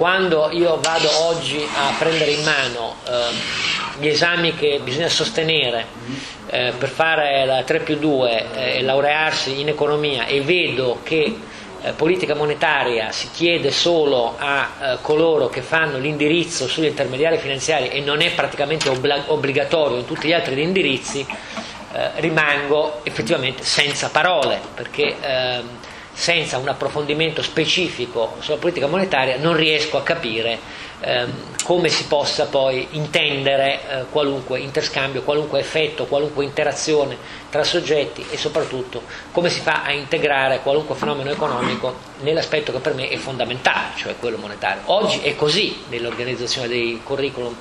quando io vado oggi a prendere in mano eh, gli esami che bisogna sostenere eh, per fare la 3 più 2 eh, e laurearsi in economia e vedo che eh, politica monetaria si chiede solo a eh, coloro che fanno l'indirizzo sugli intermediari finanziari e non è praticamente obbligatorio in tutti gli altri indirizzi, rimango effettivamente senza parole perché ehm, senza un approfondimento specifico sulla politica monetaria non riesco a capire ehm, come si possa poi intendere eh, qualunque interscambio, qualunque effetto, qualunque interazione tra soggetti e soprattutto come si fa a integrare qualunque fenomeno economico nell'aspetto che per me è fondamentale, cioè quello monetario. Oggi è così nell'organizzazione dei curriculum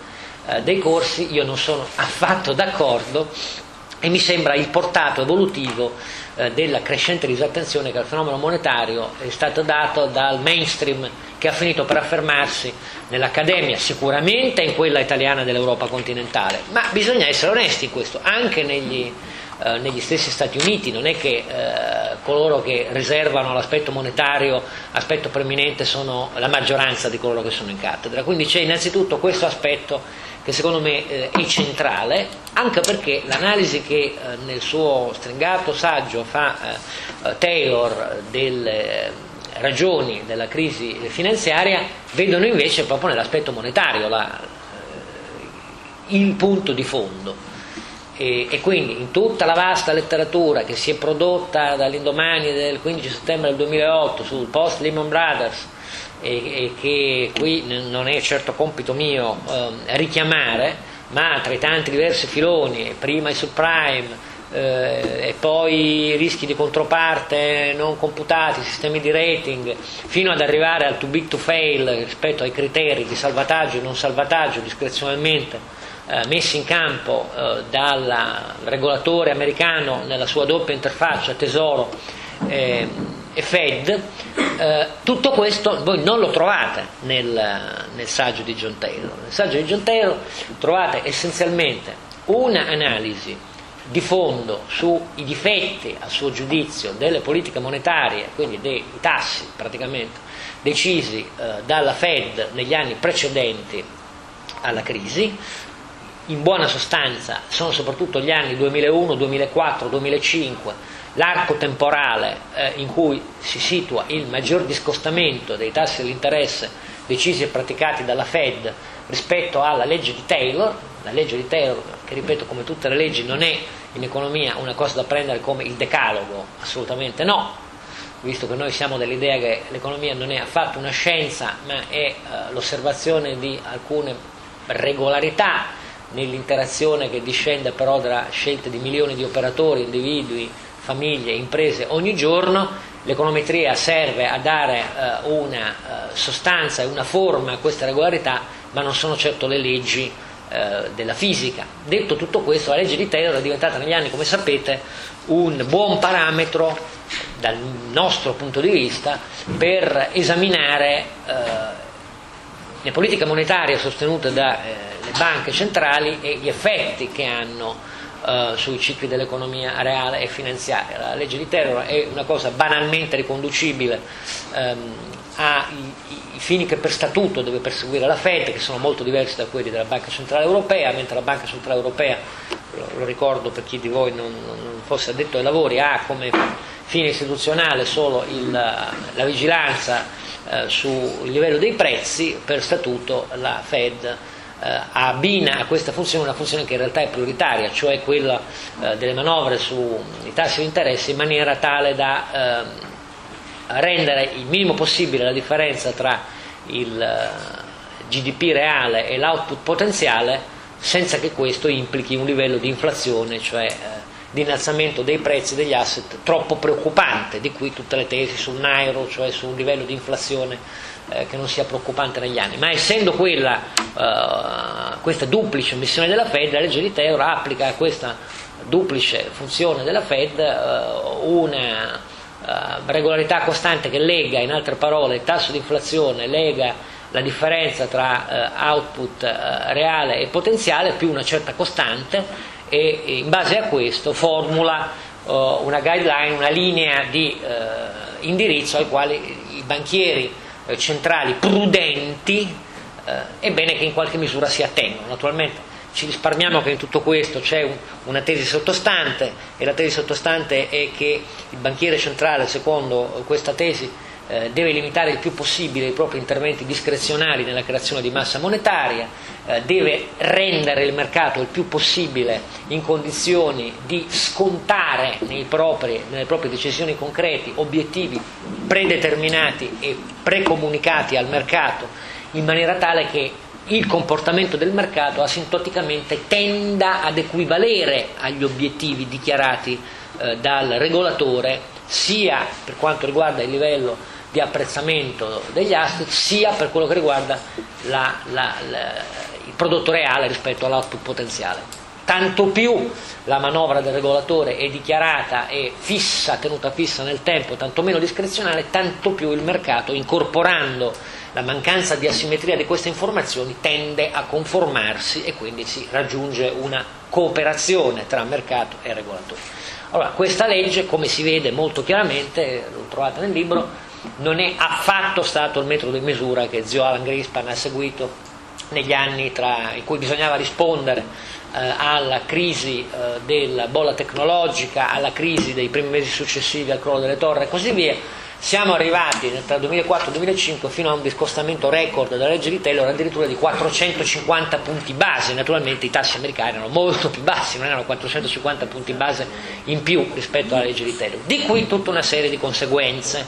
eh, dei corsi, io non sono affatto d'accordo e mi sembra il portato evolutivo eh, della crescente disattenzione che al fenomeno monetario è stato dato dal mainstream che ha finito per affermarsi nell'accademia, sicuramente in quella italiana dell'Europa continentale, ma bisogna essere onesti in questo, anche negli, eh, negli stessi Stati Uniti, non è che eh, coloro che riservano l'aspetto monetario aspetto preeminente sono la maggioranza di coloro che sono in cattedra, quindi c'è innanzitutto questo aspetto che secondo me eh, è centrale, anche perché l'analisi che eh, nel suo stringato saggio fa eh, Taylor delle ragioni della crisi finanziaria vedono invece proprio nell'aspetto monetario la, il punto di fondo. E, e, quindi in tutta la vasta letteratura che si è prodotta dall'indomani del 15 settembre del 2008 sul post Lehman Brothers e, e che qui non è certo compito mio eh, richiamare, ma tra i tanti diversi filoni, prima i subprime, eh, e poi rischi di controparte non computati, sistemi di rating, fino ad arrivare al too big to fail rispetto ai criteri di salvataggio e non salvataggio discrezionalmente eh, messi in campo eh, dal regolatore americano nella sua doppia interfaccia tesoro eh, e Fed, eh, tutto questo voi non lo trovate nel, nel, saggio di John Taylor. Nel saggio di John Taylor trovate essenzialmente un'analisi di fondo sui difetti, a suo giudizio, delle politiche monetarie, quindi dei tassi praticamente decisi eh, dalla Fed negli anni precedenti alla crisi, in buona sostanza sono soprattutto gli anni 2001, 2004, 2005 l'arco temporale eh, in cui si situa il maggior discostamento dei tassi dell'interesse decisi e praticati dalla Fed rispetto alla legge di Taylor, la legge di Taylor che ripeto come tutte le leggi non è in economia una cosa da prendere come il decalogo, assolutamente no, visto che noi siamo dell'idea che l'economia non è affatto una scienza ma è eh, l'osservazione di alcune regolarità nell'interazione che discende però da scelte di milioni di operatori, individui, famiglie, imprese ogni giorno, l'econometria serve a dare eh, una eh, sostanza e una forma a questa regolarità, ma non sono certo le leggi eh, della fisica. Detto tutto questo, la legge di Taylor è diventata negli anni, come sapete, un buon parametro dal nostro punto di vista per esaminare eh, le politiche monetarie sostenute dalle eh, banche centrali e gli effetti che hanno Uh, sui cicli dell'economia reale e finanziaria. La legge di Taylor è una cosa banalmente riconducibile um, ai fini che per statuto deve perseguire la Fed, che sono molto diversi da quelli della Banca Centrale Europea, mentre la Banca Centrale Europea, lo, lo ricordo per chi di voi non, non, fosse addetto ai lavori, ha come fine istituzionale solo il, la vigilanza uh, sul livello dei prezzi, per statuto la Fed eh, abbina a questa funzione una funzione che in realtà è prioritaria, cioè quella eh, delle manovre sui tassi di interesse in maniera tale da eh, rendere il minimo possibile la differenza tra il eh, GDP reale e l'output potenziale senza che questo implichi un livello di inflazione, cioè eh, di innalzamento dei prezzi degli asset troppo preoccupante, di cui tutte le tesi sul Nairo, cioè su un livello di inflazione eh, che non sia preoccupante negli anni, ma essendo quella, eh, questa duplice missione della Fed, la legge di Taylor applica a questa duplice funzione della Fed eh, una eh, regolarità costante che lega, in altre parole, il tasso di inflazione, lega la differenza tra eh, output eh, reale e potenziale più una certa costante e in base a questo formula una guideline, una linea di indirizzo ai quali i banchieri eh, centrali prudenti, è bene che in qualche misura si attengano. Naturalmente ci risparmiamo che in tutto questo c'è un, una tesi sottostante e la tesi sottostante è che il banchiere centrale, secondo questa tesi, eh, deve limitare il più possibile i propri interventi discrezionali nella creazione di massa monetaria, eh, deve rendere il mercato il più possibile in condizioni di scontare propri, nelle proprie decisioni concrete obiettivi predeterminati e precomunicati al mercato in maniera tale che il comportamento del mercato asintoticamente tenda ad equivalere agli obiettivi dichiarati eh, dal regolatore sia per quanto riguarda il livello di apprezzamento degli asset sia per quello che riguarda la, la, la, il prodotto reale rispetto all'output potenziale. Tanto più la manovra del regolatore è dichiarata e fissa, tenuta fissa nel tempo, tanto meno discrezionale, tanto più il mercato, incorporando la mancanza di asimmetria di queste informazioni, tende a conformarsi e quindi si raggiunge una cooperazione tra mercato e regolatore. Allora, questa legge, come si vede molto chiaramente, l'ho trovata nel libro, non è affatto stato il metodo di misura che zio Alan Grispan ha seguito negli anni tra, in cui bisognava rispondere eh, alla crisi eh, della bolla tecnologica, alla crisi dei primi mesi successivi al crollo delle torri e così via. Siamo arrivati tra 2004 e 2005 fino a un discostamento record della legge di Taylor addirittura di 450 punti base. Naturalmente i tassi americani erano molto più bassi, non erano 450 punti base in più rispetto alla legge di Taylor. Di qui tutta una serie di conseguenze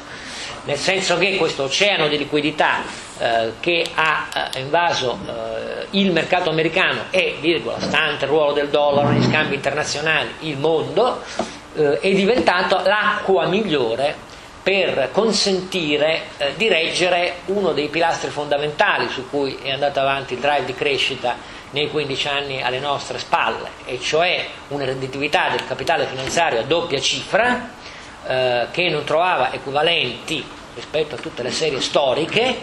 nel senso che questo oceano di liquidità eh, che ha eh, invaso eh, il mercato americano e, virgola, stante il ruolo del dollaro negli scambi internazionali, il mondo, eh, è diventato l'acqua migliore per consentire eh, di reggere uno dei pilastri fondamentali su cui è andato avanti il drive di crescita nei 15 anni alle nostre spalle, e cioè una redditività del capitale finanziario a doppia cifra, eh, che non trovava equivalenti rispetto a tutte le serie storiche,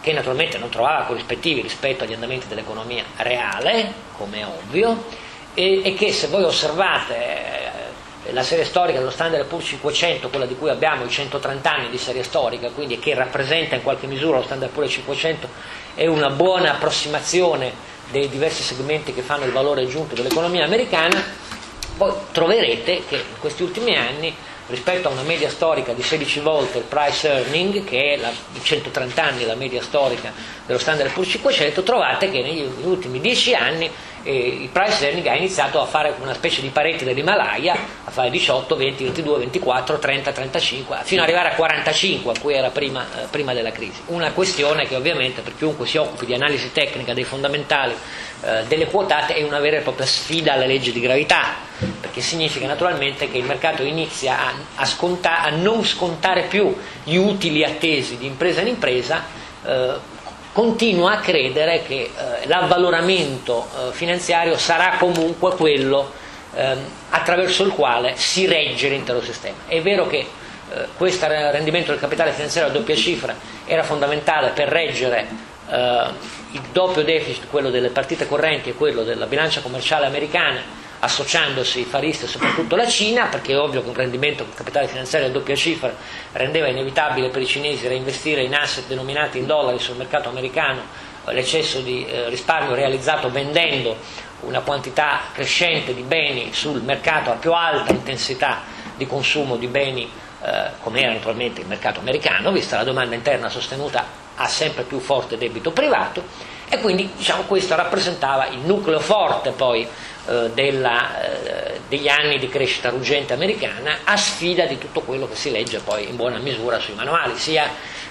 che naturalmente non trovava corrispettivi rispetto agli andamenti dell'economia reale, come è ovvio, e, e che se voi osservate eh, la serie storica dello Standard Poor's 500, quella di cui abbiamo i 130 anni di serie storica, quindi che rappresenta in qualche misura lo Standard Poor's 500, è una buona approssimazione dei diversi segmenti che fanno il valore aggiunto dell'economia americana, poi troverete che in questi ultimi anni rispetto a una media storica di 16 volte il price earning, che è la, in 130 anni la media storica dello standard Poor's 500, trovate che negli ultimi 10 anni il price earning ha iniziato a fare una specie di parete dell'Himalaya, a fare 18, 20, 22, 24, 30, 35, fino ad arrivare a 45, a cui era prima, eh, prima della crisi. Una questione che ovviamente per chiunque si occupi di analisi tecnica dei fondamentali eh, delle quotate è una vera e propria sfida alla legge di gravità, perché significa naturalmente che il mercato inizia a, a, sconta, a non scontare più gli utili attesi di impresa in impresa, eh, continua a credere che eh, l'avvaloramento eh, finanziario sarà comunque quello ehm, attraverso il quale si regge l'intero sistema. È vero che eh, questo rendimento del capitale finanziario a doppia cifra era fondamentale per reggere eh, il doppio deficit, quello delle partite correnti e quello della bilancia commerciale americana, associandosi i faristi e soprattutto la Cina, perché è ovvio che un rendimento con capitale finanziario a doppia cifra rendeva inevitabile per i cinesi reinvestire in asset denominati in dollari sul mercato americano eh, l'eccesso di eh, risparmio realizzato vendendo una quantità crescente di beni sul mercato a più alta intensità di consumo di beni eh, come era naturalmente il mercato americano, vista la domanda interna sostenuta a sempre più forte debito privato e quindi diciamo, questo rappresentava il nucleo forte poi della, eh, degli anni di crescita ruggente americana a sfida di tutto quello che si legge poi in buona misura sui manuali, sia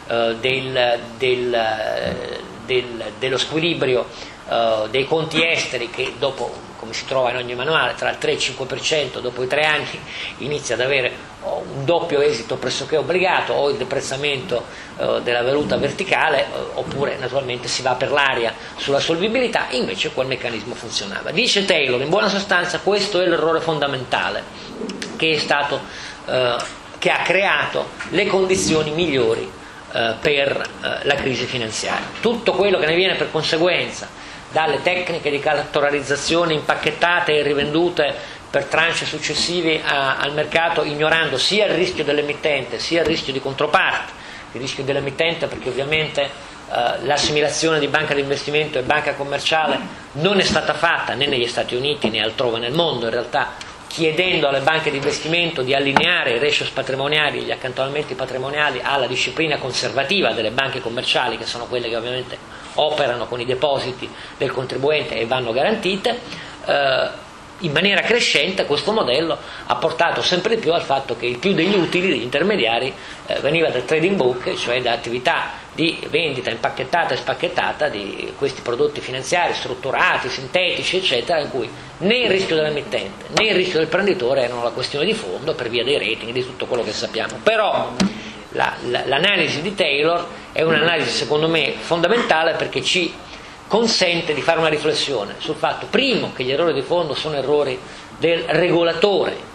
eh, del, del, del, dello squilibrio eh, dei conti esteri che dopo come si trova in ogni manuale, tra il 3 e il 5% dopo i tre anni inizia ad avere un doppio esito pressoché obbligato, o il deprezzamento eh, della valuta verticale, eh, oppure naturalmente si va per l'aria sulla solvibilità, invece quel meccanismo funzionava. Dice Taylor, in buona sostanza questo è l'errore fondamentale che, stato, eh, che ha creato le condizioni migliori eh, per eh, la crisi finanziaria. Tutto quello che ne viene per conseguenza dalle tecniche di caratterializzazione impacchettate e rivendute per tranche successive a, al mercato, ignorando sia il rischio dell'emittente sia il rischio di controparte, il rischio dell'emittente perché ovviamente eh, l'assimilazione di banca di investimento e banca commerciale non è stata fatta né negli Stati Uniti né altrove nel mondo, in realtà chiedendo alle banche di investimento di allineare i ratios patrimoniali, gli accantonamenti patrimoniali alla disciplina conservativa delle banche commerciali, che sono quelle che ovviamente operano con i depositi del contribuente e vanno garantite. Eh, in maniera crescente questo modello ha portato sempre di più al fatto che il più degli utili degli intermediari eh, veniva dal trading book, cioè da attività di vendita impacchettata e spacchettata di questi prodotti finanziari strutturati, sintetici, eccetera, in cui né il rischio dell'emittente né il rischio del prenditore erano la questione di fondo per via dei rating e di tutto quello che sappiamo. Però la, la, l'analisi di Taylor è un'analisi secondo me fondamentale perché ci consente di fare una riflessione sul fatto, primo, che gli errori di fondo sono errori del regolatore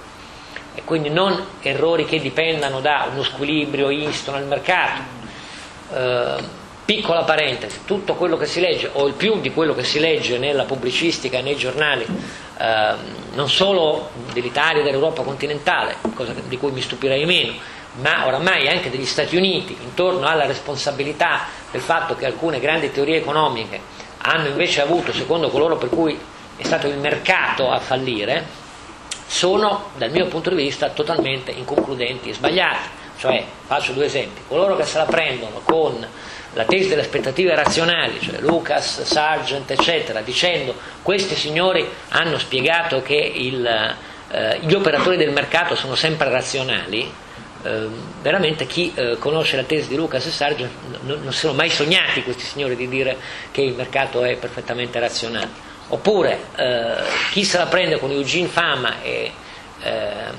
e quindi non errori che dipendano da uno squilibrio insto nel mercato. Eh, piccola parentesi, tutto quello che si legge, o il più di quello che si legge nella pubblicistica e nei giornali, eh, non solo dell'Italia e dell'Europa continentale, cosa di cui mi stupirei meno, ma oramai anche degli Stati Uniti, intorno alla responsabilità del fatto che alcune grandi teorie economiche hanno invece avuto, secondo coloro per cui è stato il mercato a fallire, sono dal mio punto di vista totalmente inconcludenti e sbagliati. Cioè, faccio due esempi, coloro che se la prendono con la tesi delle aspettative razionali, cioè Lucas, Sargent, eccetera, dicendo questi signori hanno spiegato che il, eh, gli operatori del mercato sono sempre razionali, eh, veramente chi eh, conosce la tesi di Lucas e Sargent non, non sono mai sognati questi signori di dire che il mercato è perfettamente razionale. Oppure eh, chi se la prende con Eugene Fama e ehm,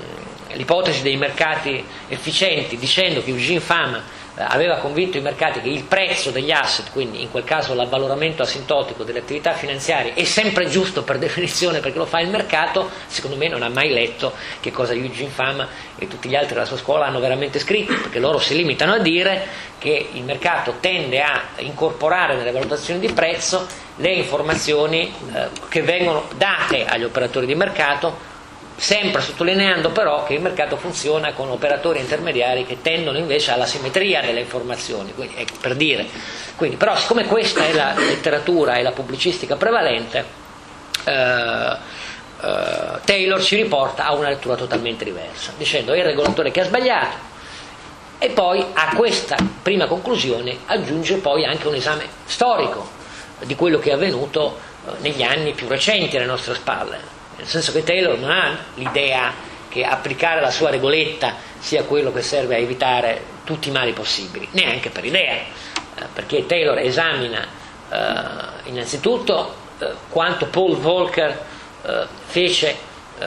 l'ipotesi dei mercati efficienti dicendo che Eugene Fama eh, aveva convinto i mercati che il prezzo degli asset, quindi in quel caso l'avvaloramento asintotico delle attività finanziarie, è sempre giusto per definizione perché lo fa il mercato, secondo me non ha mai letto che cosa Eugene Fama e tutti gli altri della sua scuola hanno veramente scritto, perché loro si limitano a dire che il mercato tende a incorporare nelle valutazioni di prezzo le informazioni eh, che vengono date agli operatori di mercato sempre sottolineando però che il mercato funziona con operatori intermediari che tendono invece alla simmetria delle informazioni, quindi, ecco, per dire. Quindi, però siccome questa è la letteratura e la pubblicistica prevalente, eh, eh, Taylor ci riporta a una lettura totalmente diversa, dicendo è il regolatore che ha sbagliato e poi a questa prima conclusione aggiunge poi anche un esame storico di quello che è avvenuto eh, negli anni più recenti alle nostre spalle nel senso che Taylor non ha l'idea che applicare la sua regoletta sia quello che serve a evitare tutti i mali possibili, neanche per idea, eh, perché Taylor esamina eh, innanzitutto eh, quanto Paul Volcker eh, fece eh,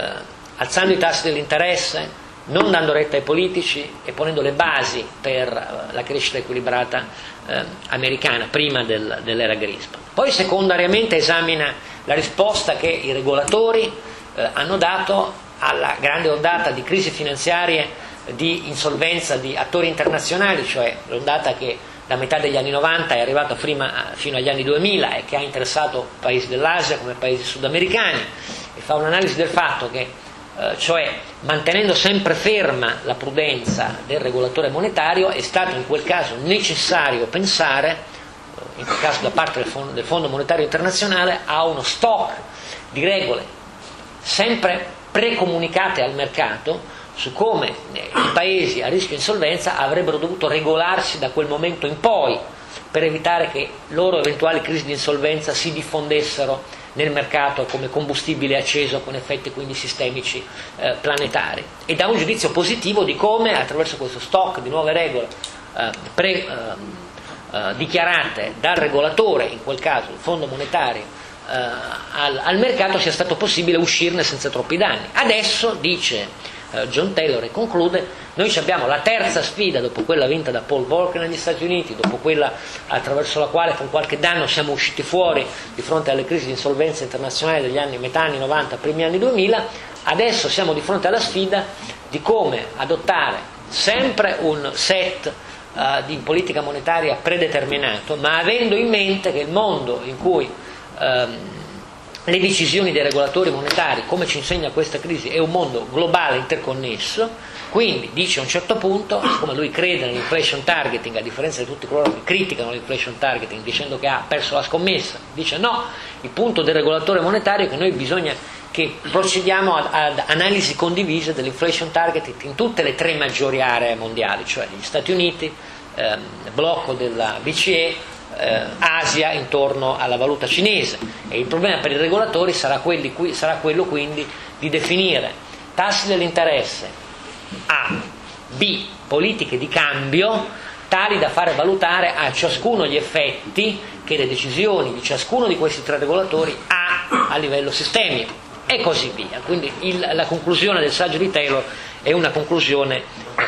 alzando i tassi dell'interesse, non dando retta ai politici e ponendo le basi per eh, la crescita equilibrata americana prima del, dell'era Greenspan. Poi secondariamente esamina la risposta che i regolatori eh, hanno dato alla grande ondata di crisi finanziarie, di insolvenza di attori internazionali, cioè l'ondata che da metà degli anni 90 è arrivata prima, fino agli anni 2000 e che ha interessato paesi dell'Asia come paesi sudamericani e fa un'analisi del fatto che eh, cioè mantenendo sempre ferma la prudenza del regolatore monetario è stato in quel caso necessario pensare in quel caso da parte del Fondo, del Fondo Monetario Internazionale, a uno stock di regole sempre precomunicate al mercato su come i paesi a rischio insolvenza avrebbero dovuto regolarsi da quel momento in poi per evitare che loro eventuali crisi di insolvenza si diffondessero nel mercato come combustibile acceso con effetti quindi sistemici eh, planetari. E da un giudizio positivo di come attraverso questo stock di nuove regole eh, pre, eh, eh, dichiarate dal regolatore, in quel caso il Fondo monetario, eh, al, al, mercato sia stato possibile uscirne senza troppi danni. Adesso, dice eh, John Taylor e conclude, noi abbiamo la terza sfida dopo quella vinta da Paul Volcker negli Stati Uniti, dopo quella attraverso la quale con qualche danno siamo usciti fuori di fronte alle crisi di insolvenza internazionale degli anni metà anni 90, primi anni 2000, adesso siamo di fronte alla sfida di come adottare sempre un set uh, di politica monetaria predeterminato, ma avendo in mente che il mondo in cui um, le decisioni dei regolatori monetari, come ci insegna questa crisi, è un mondo globale interconnesso, quindi dice a un certo punto, siccome lui crede nell'inflation targeting, a differenza di tutti coloro che criticano l'inflation targeting dicendo che ha perso la scommessa, dice no, il punto del regolatore monetario è che noi bisogna che procediamo ad, ad analisi condivise dell'inflation targeting in tutte le tre maggiori aree mondiali, cioè gli Stati Uniti, ehm, blocco della BCE, eh, Asia intorno alla valuta cinese. E il problema per i regolatori sarà, quelli, sarà quello quindi di definire tassi dell'interesse A, B, politiche di cambio tali da fare valutare a ciascuno gli effetti che le decisioni di ciascuno di questi tre regolatori ha a livello sistemico e così via. Quindi il, la conclusione del saggio di Taylor è una conclusione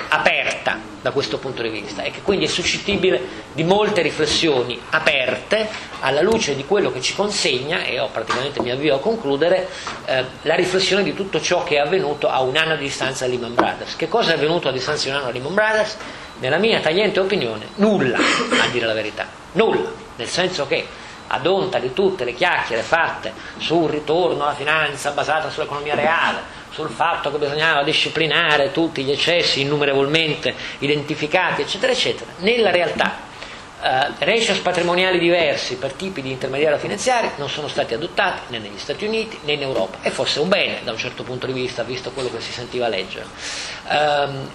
aperta da questo punto di vista e che quindi è suscettibile di molte riflessioni aperte alla luce di quello che ci consegna, e ho praticamente mi avvio a concludere, eh, la riflessione di tutto ciò che è avvenuto a un anno di distanza da Lehman Brothers. Che cosa è avvenuto a distanza di un anno da Lehman Brothers? Nella mia tagliente opinione, nulla, a dire la verità. Nulla, nel senso che ad onta di tutte le chiacchiere fatte sul ritorno alla finanza basata sull'economia reale, sul fatto che bisognava disciplinare tutti gli eccessi innumerevolmente identificati, eccetera, eccetera, nella realtà eh, ratios patrimoniali diversi per tipi di intermediario finanziari non sono stati adottati né negli Stati Uniti né in Europa e forse è un bene da un certo punto di vista, visto quello che si sentiva leggere. Um,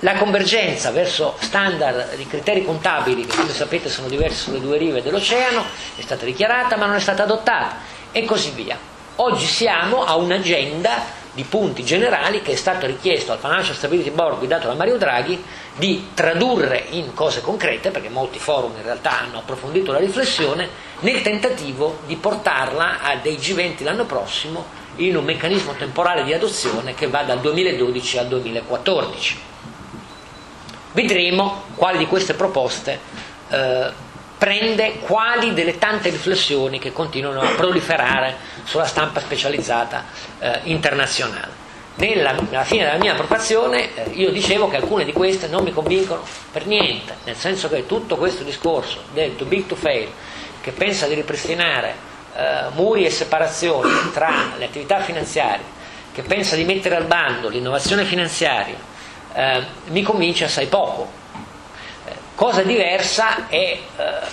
la convergenza verso standard di criteri contabili, che come sapete sono diversi sulle due rive dell'oceano, è stata dichiarata ma non è stata adottata e così via. Oggi siamo a un'agenda di punti generali che è stato richiesto al Financial Stability Board guidato da Mario Draghi di tradurre in cose concrete, perché molti forum in realtà hanno approfondito la riflessione, nel tentativo di portarla a dei G20 l'anno prossimo in un meccanismo temporale di adozione che va dal 2012 al 2014. Vedremo quali di queste proposte eh, prende quali delle tante riflessioni che continuano a proliferare sulla stampa specializzata eh, internazionale. Nella, alla fine della mia approvazione eh, io dicevo che alcune di queste non mi convincono per niente, nel senso che tutto questo discorso del too big to fail, che pensa di ripristinare eh, muri e separazioni tra le attività finanziarie, che pensa di mettere al bando l'innovazione finanziaria, eh, mi convince assai poco. Eh, cosa diversa è eh,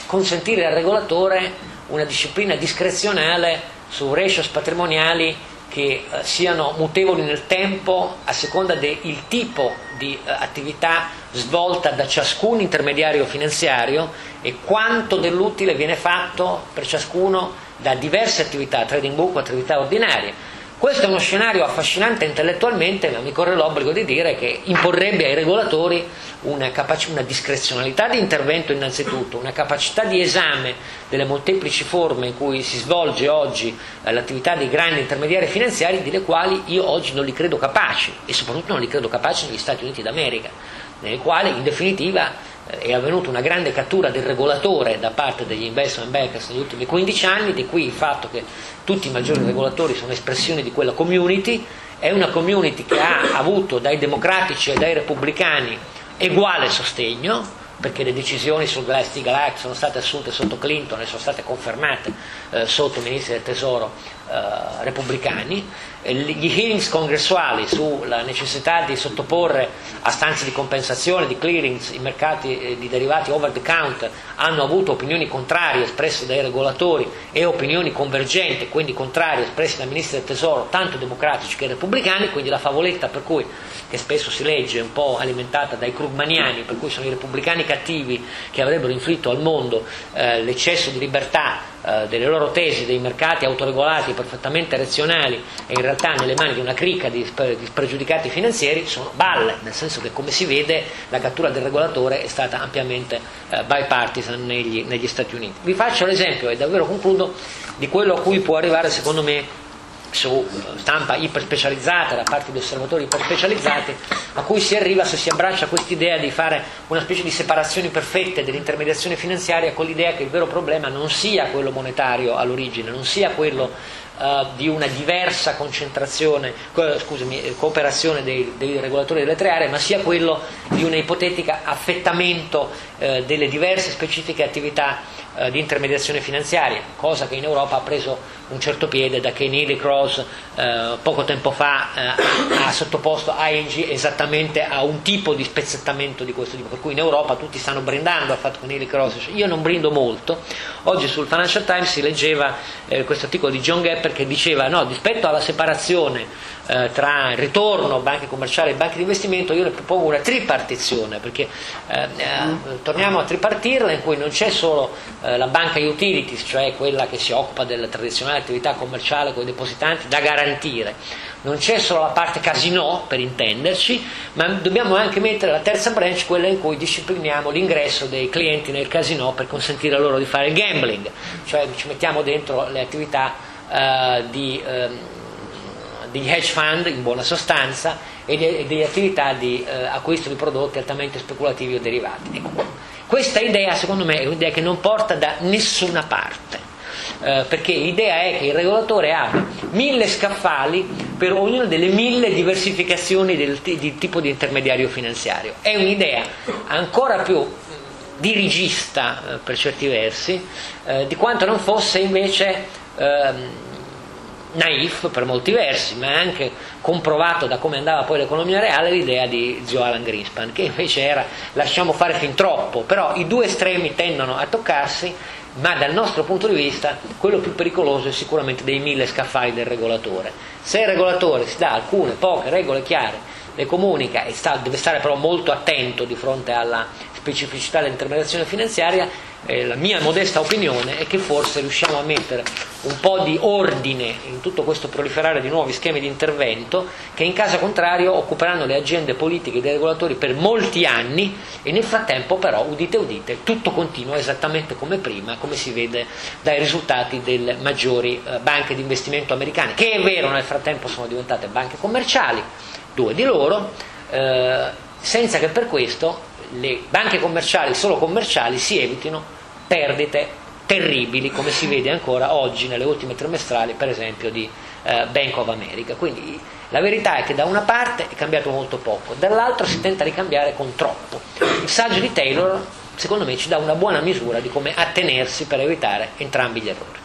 consentire al regolatore una disciplina discrezionale su ratios patrimoniali che eh, siano mutevoli nel tempo a seconda del tipo di eh, attività svolta da ciascun intermediario finanziario e quanto dell'utile viene fatto per ciascuno da diverse attività, trading book o attività ordinarie questo è uno scenario affascinante intellettualmente, ma mi corre l'obbligo di dire che imporrebbe ai regolatori una, capac- una discrezionalità di intervento innanzitutto, una capacità di esame delle molteplici forme in cui si svolge oggi eh, l'attività dei grandi intermediari finanziari, delle quali io oggi non li credo capaci e soprattutto non li credo capaci negli Stati Uniti d'America, nelle quali in definitiva è avvenuta una grande cattura del regolatore da parte degli investment bankers negli ultimi 15 anni, di cui il fatto che tutti i maggiori regolatori sono espressione di quella community, è una community che ha avuto dai democratici e dai repubblicani uguale sostegno, perché le decisioni sul Glass-Steagall Act sono state assunte sotto Clinton e sono state confermate eh, sotto ministri del tesoro eh, repubblicani. Gli hearings congressuali sulla necessità di sottoporre a stanze di compensazione, di clearings, i mercati eh, di derivati over the counter hanno avuto opinioni contrarie espresse dai regolatori e opinioni convergenti, quindi contrarie espresse dai ministri del tesoro, tanto democratici che repubblicani, quindi la favoletta per cui, che spesso si legge un po' alimentata dai krugmaniani, per cui sono i repubblicani cattivi che avrebbero inflitto al mondo eh, l'eccesso di libertà eh, delle loro tesi dei mercati autoregolati perfettamente razionali e in realtà nelle mani di una cricca di, di spregiudicati finanziari sono balle, nel senso che come si vede la cattura del regolatore è stata ampiamente eh, bipartisan negli, negli Stati Uniti. Vi faccio l'esempio e davvero concludo di quello a cui può arrivare secondo me su stampa iperspecializzata da parte di osservatori iperspecializzati a cui si arriva se si abbraccia quest'idea di fare una specie di separazioni perfette dell'intermediazione finanziaria con l'idea che il vero problema non sia quello monetario all'origine, non sia quello uh, di una diversa concentrazione, scusami, eh, cooperazione dei, dei, regolatori delle tre aree, ma sia quello di un ipotetico affettamento uh, delle diverse specifiche attività uh, di intermediazione finanziaria, cosa che in Europa ha preso un certo piede da che Neely Cross poco tempo fa ha sottoposto ING esattamente a un tipo di spezzettamento di questo tipo, per cui in Europa tutti stanno brindando al fatto che Neely Cross, io non brindo molto, oggi sul Financial Times si leggeva questo articolo di John Gapper che diceva no, rispetto alla separazione eh, tra il ritorno, banche commerciali e banche di investimento, io ne propongo una tripartizione, perché eh, eh, torniamo a tripartirla in cui non c'è solo eh, la banca utilities, cioè quella che si occupa della tradizionale attività commerciale con i depositanti, da garantire, non c'è solo la parte casino, per intenderci, ma dobbiamo anche mettere la terza branch, quella in cui discipliniamo l'ingresso dei clienti nel casino per consentire loro di fare il gambling, cioè ci mettiamo dentro le attività eh, di, ehm, di, hedge fund in buona sostanza e, di, delle attività di eh, acquisto di prodotti altamente speculativi o derivati. Ecco, questa idea secondo me è un'idea che non porta da nessuna parte. Eh, perché l'idea è che il regolatore abbia mille scaffali per ognuna delle mille diversificazioni del t- di tipo di intermediario finanziario. È un'idea ancora più dirigista eh, per certi versi eh, di quanto non fosse invece ehm, naif per molti versi, ma anche comprovato da come andava poi l'economia reale l'idea di zio Alan Greenspan, che invece era lasciamo fare fin troppo, però i due estremi tendono a toccarsi, ma dal nostro punto di vista quello più pericoloso è sicuramente dei mille scaffali del regolatore. Se il regolatore si dà alcune poche regole chiare, le comunica e sta, deve stare però molto attento di fronte alla specificità dell'intermediazione finanziaria, eh, la mia modesta opinione è che forse riusciamo a mettere un po' di ordine in tutto questo proliferare di nuovi schemi di intervento che in caso contrario occuperanno le agende politiche dei regolatori per molti anni e nel frattempo però, udite udite, tutto continua esattamente come prima, come si vede dai risultati delle maggiori eh, banche di investimento americane, che è vero nel frattempo sono diventate banche commerciali, due di loro, eh, senza che per questo le banche commerciali, solo commerciali, si evitino perdite terribili, come si vede ancora oggi nelle ultime trimestrali, per esempio, di eh, Bank of America. Quindi la verità è che da una parte è cambiato molto poco, dall'altra si tenta di cambiare con troppo. Il saggio di Taylor, secondo me, ci dà una buona misura di come attenersi per evitare entrambi gli errori.